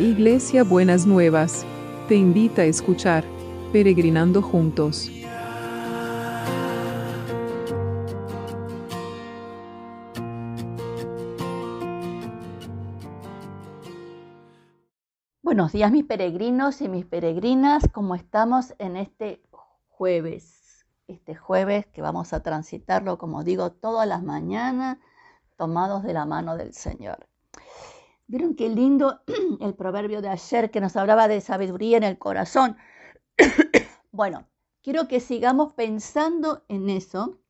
Iglesia Buenas Nuevas, te invita a escuchar Peregrinando Juntos. Buenos días mis peregrinos y mis peregrinas, ¿cómo estamos en este jueves? Este jueves que vamos a transitarlo, como digo, todas las mañanas, tomados de la mano del Señor. ¿Vieron qué lindo el proverbio de ayer que nos hablaba de sabiduría en el corazón? bueno, quiero que sigamos pensando en eso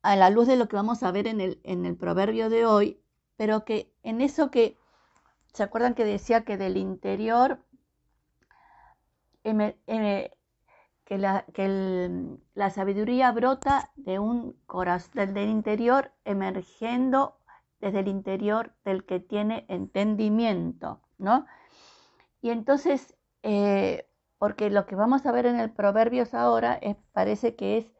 a la luz de lo que vamos a ver en el, en el proverbio de hoy, pero que en eso que, ¿se acuerdan que decía que del interior, que, la, que la sabiduría brota de un corazón, del interior emergiendo desde el interior del que tiene entendimiento, ¿no? Y entonces, eh, porque lo que vamos a ver en el Proverbios ahora parece que es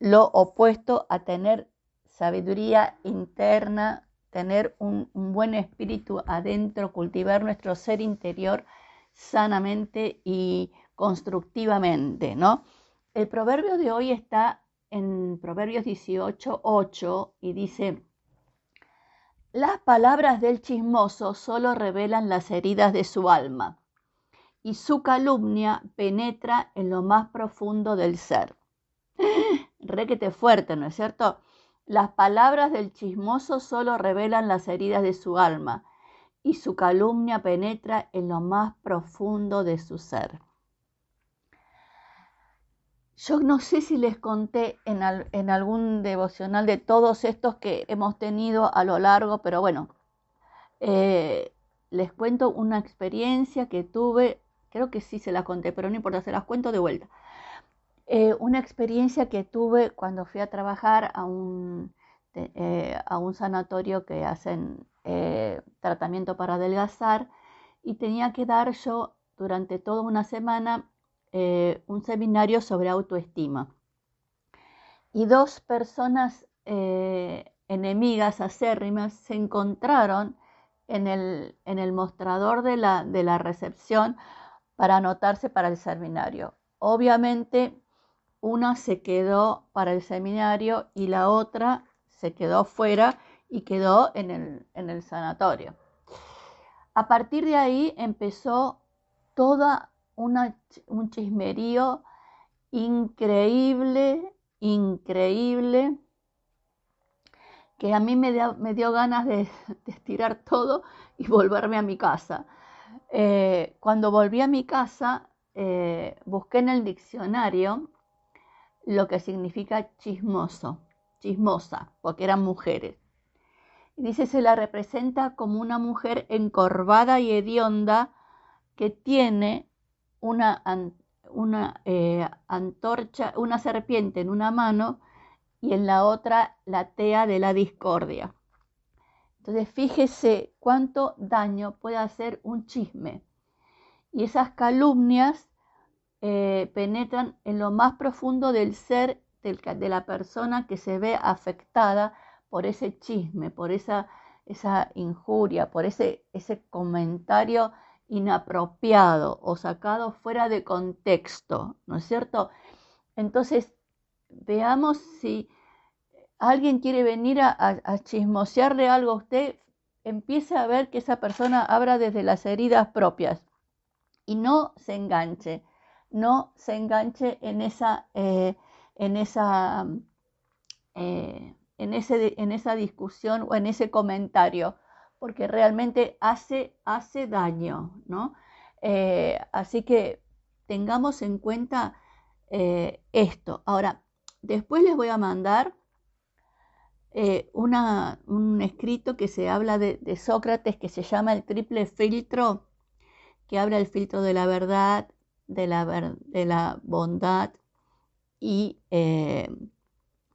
lo opuesto a tener sabiduría interna, tener un, un buen espíritu adentro, cultivar nuestro ser interior sanamente y constructivamente, ¿no? El proverbio de hoy está en Proverbios 18, 8 y dice, las palabras del chismoso solo revelan las heridas de su alma y su calumnia penetra en lo más profundo del ser. Requete fuerte, ¿no es cierto? Las palabras del chismoso solo revelan las heridas de su alma y su calumnia penetra en lo más profundo de su ser. Yo no sé si les conté en, algún devocional de todos estos que hemos tenido a lo largo, pero bueno, eh, les cuento una experiencia que tuve, creo que sí se la conté, pero no importa, se las cuento de vuelta. Eh, una experiencia que tuve cuando fui a trabajar a un, eh, a un sanatorio que hacen tratamiento para adelgazar y tenía que dar yo durante toda una semana eh, un seminario sobre autoestima. Y dos personas eh, enemigas, acérrimas, se encontraron en el, en el mostrador de la, de la recepción para anotarse para el seminario. Obviamente, una se quedó para el seminario y la otra se quedó fuera y quedó en el, en el sanatorio. A partir de ahí empezó toda un chismerío increíble, increíble, que a mí me dio, ganas de, estirar todo y volverme a mi casa. Eh, cuando volví a mi casa, eh, busqué en el diccionario lo que significa chismoso, chismosa, porque eran mujeres. dice, se la representa como una mujer encorvada y hedionda que tiene una, eh, antorcha, una serpiente en una mano y en la otra la tea de la discordia. Entonces fíjese cuánto daño puede hacer un chisme. Y esas calumnias eh, penetran en lo más profundo del ser de la persona que se ve afectada por ese chisme, por esa, esa injuria, por ese, ese comentario inapropiado o sacado fuera de contexto, ¿no es cierto? Entonces, veamos si alguien quiere venir a, chismosearle algo a usted, empiece a ver que esa persona habla desde las heridas propias y no se enganche, no se enganche en esa, eh, en esa, eh, en, ese, en esa discusión o en ese comentario porque realmente hace, hace daño, ¿no? Eh, así que tengamos en cuenta eh, esto. Ahora, después les voy a mandar eh, un escrito que se habla de, Sócrates que se llama el triple filtro, que habla del filtro de la verdad, de la, de la bondad y de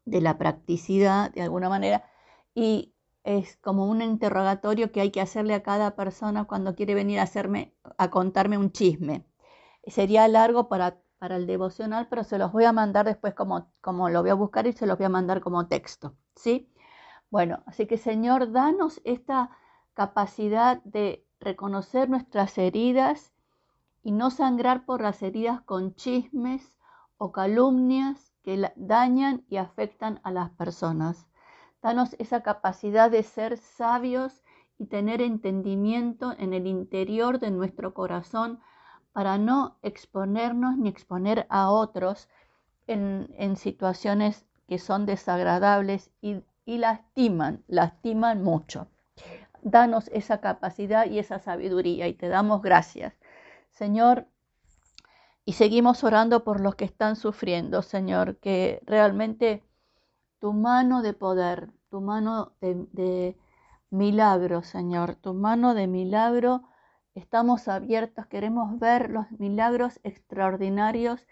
la practicidad, de alguna manera. Y es como un interrogatorio que hay que hacerle a cada persona cuando quiere venir a hacerme, a contarme un chisme. Sería largo para, para el devocional, pero se los voy a mandar después como, como lo voy a buscar y se los voy a mandar como texto, ¿sí? Bueno, así que Señor, danos esta capacidad de reconocer nuestras heridas y no sangrar por las heridas con chismes o calumnias que dañan y afectan a las personas. Danos esa capacidad de ser sabios y tener entendimiento en el interior de nuestro corazón para no exponernos ni exponer a otros en, situaciones que son desagradables y, y lastiman, lastiman mucho. Danos esa capacidad y esa sabiduría y te damos gracias. Señor, y seguimos orando por los que están sufriendo, Señor, que realmente tu mano de poder, tu mano de, milagro, Señor, tu mano de milagro, estamos abiertos, queremos ver los milagros extraordinarios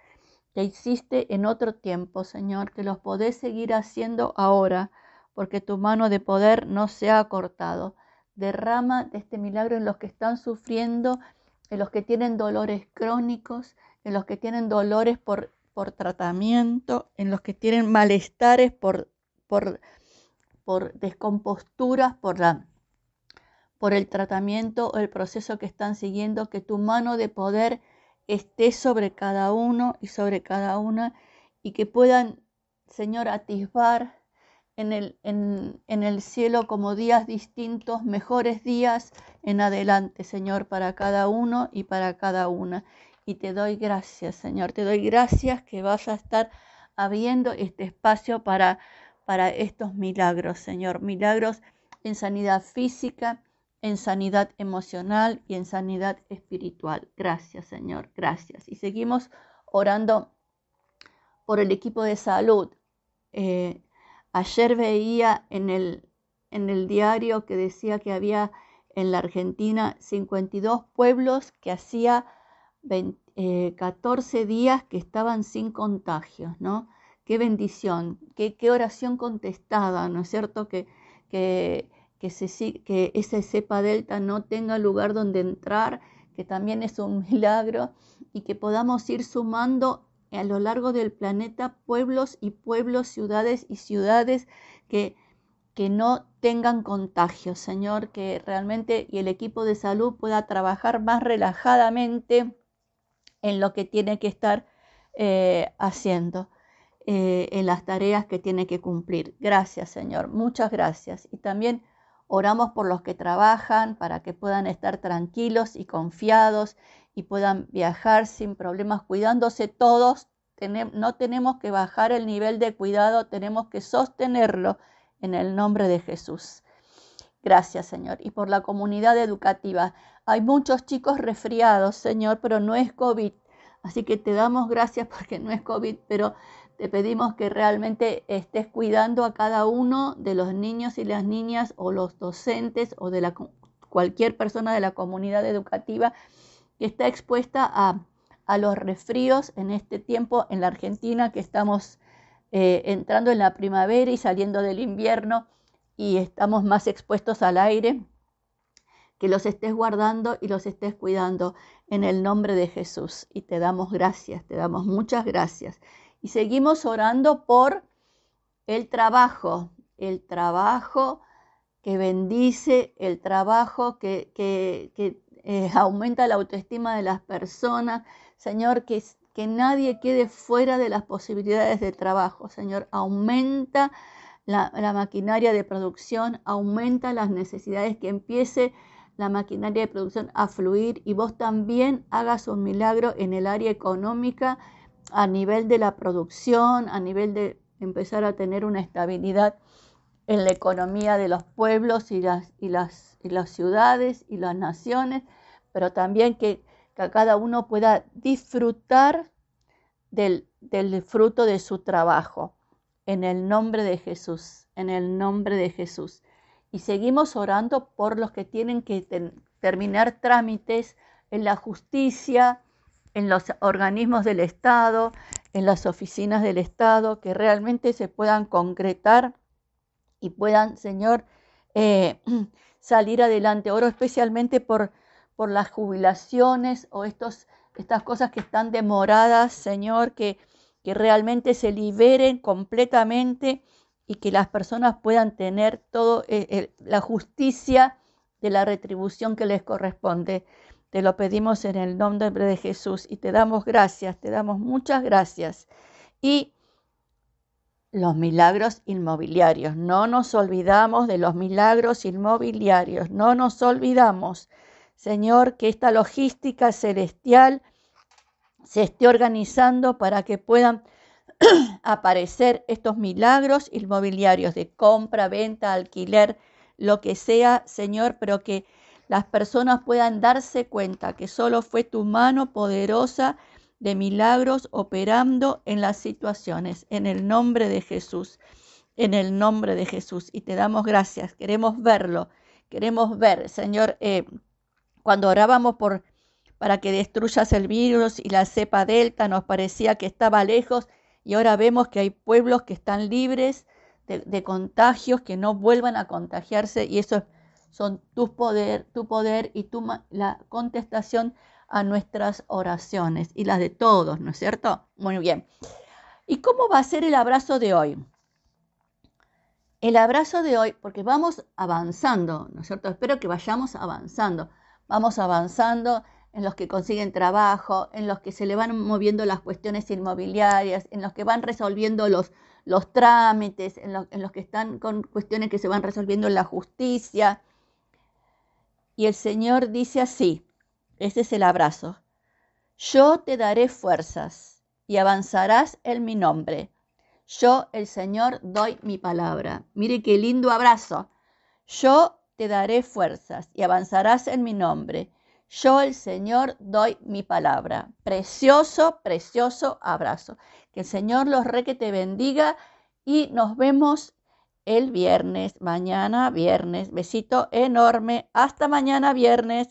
que hiciste en otro tiempo, Señor, que los podés seguir haciendo ahora, porque tu mano de poder no se ha cortado. Derrama de este milagro en los que están sufriendo, en los que tienen dolores crónicos, en los que tienen dolores por, por tratamiento, en los que tienen malestares por, por, por descomposturas, por, la, por el tratamiento o el proceso que están siguiendo, que tu mano de poder esté sobre cada uno y sobre cada una y que puedan, Señor, atisbar en el, en, en el cielo como días distintos, mejores días en adelante, Señor, para cada uno y para cada una. Y te doy gracias, Señor, te doy gracias que vas a estar habiendo este espacio para, para estos milagros, Señor, milagros en sanidad física, en sanidad emocional y en sanidad espiritual. Gracias, Señor, gracias. Y seguimos orando por el equipo de salud. Eh, ayer veía en el, en el diario que decía que había en la Argentina 52 pueblos que hacía 14 eh, días que estaban sin contagios, ¿no? Qué bendición, qué, oración contestada, ¿no es cierto? Que, que que, se, que esa cepa delta no tenga lugar donde entrar, que también es un milagro, y que podamos ir sumando a lo largo del planeta pueblos y pueblos, ciudades y ciudades que, que no tengan contagios, Señor, que realmente y el equipo de salud pueda trabajar más relajadamente en lo que tiene que estar eh, haciendo. Eh, en las tareas que tiene que cumplir. Gracias, Señor. Muchas gracias. Y también Oramos por los que trabajan para que puedan estar tranquilos y confiados y puedan viajar sin problemas, cuidándose todos. No tenemos que bajar el nivel de cuidado, tenemos que sostenerlo en el nombre de Jesús. Gracias, Señor. Y por la comunidad educativa. Hay muchos chicos resfriados, Señor, pero no es COVID. Así que te damos gracias porque no es COVID, pero te pedimos que realmente estés cuidando a cada uno de los niños y las niñas o los docentes o de la, cualquier persona de la comunidad educativa que está expuesta a, los resfríos en este tiempo en la Argentina que estamos eh, entrando en la primavera y saliendo del invierno y estamos más expuestos al aire, que los estés guardando y los estés cuidando en el nombre de Jesús. Y te damos gracias, te damos muchas gracias. Y seguimos orando por el trabajo, el trabajo que bendice, el trabajo que, eh, aumenta la autoestima de las personas. Señor, que, que nadie quede fuera de las posibilidades de trabajo. Señor, aumenta la, maquinaria de producción, aumenta las necesidades, que empiece la maquinaria de producción a fluir y vos también hagas un milagro en el área económica a nivel de la producción, a nivel de empezar a tener una estabilidad en la economía de los pueblos y las, y las, y las ciudades y las naciones, pero también que, cada uno pueda disfrutar del, del fruto de su trabajo. En el nombre de Jesús, en el nombre de Jesús. Y seguimos orando por los que tienen que terminar trámites en la justicia, en los organismos del Estado, en las oficinas del Estado, que realmente se puedan concretar y puedan, Señor, eh, salir adelante. Oro especialmente por, por las jubilaciones o estos, estas cosas que están demoradas, Señor, que, que realmente se liberen completamente y que las personas puedan tener toda eh, la justicia de la retribución que les corresponde. Te lo pedimos en el nombre de Jesús y te damos gracias, te damos muchas gracias. Y los milagros inmobiliarios. No nos olvidamos de los milagros inmobiliarios. No nos olvidamos, Señor, que esta logística celestial se esté organizando para que puedan aparecer estos milagros inmobiliarios de compra, venta, alquiler, lo que sea, Señor, pero que las personas puedan darse cuenta que solo fue tu mano poderosa de milagros operando en las situaciones, en el nombre de Jesús, en el nombre de Jesús. Y te damos gracias, queremos verlo, queremos ver, Señor, eh, cuando orábamos por para que destruyas el virus y la cepa delta, nos parecía que estaba lejos y ahora vemos que hay pueblos que están libres de, contagios, que no vuelvan a contagiarse y eso son tu poder, tu poder y tu, la contestación a nuestras oraciones y las de todos, ¿no es cierto? Muy bien. ¿Y cómo va a ser el abrazo de hoy? El abrazo de hoy, porque vamos avanzando, ¿no es cierto? Espero que vayamos avanzando. Vamos avanzando en los que consiguen trabajo, en los que se le van moviendo las cuestiones inmobiliarias, en los que van resolviendo los, los trámites, en, en los que están con cuestiones que se van resolviendo en la justicia. Y el Señor dice así, ese es el abrazo. Yo te daré fuerzas y avanzarás en mi nombre. Yo, el Señor, doy mi palabra. Mire qué lindo abrazo. Yo te daré fuerzas y avanzarás en mi nombre. Yo, el Señor, doy mi palabra. Precioso, precioso abrazo. Que el Señor los re que te bendiga y nos vemos el viernes, mañana viernes. Besito enorme. Hasta mañana viernes.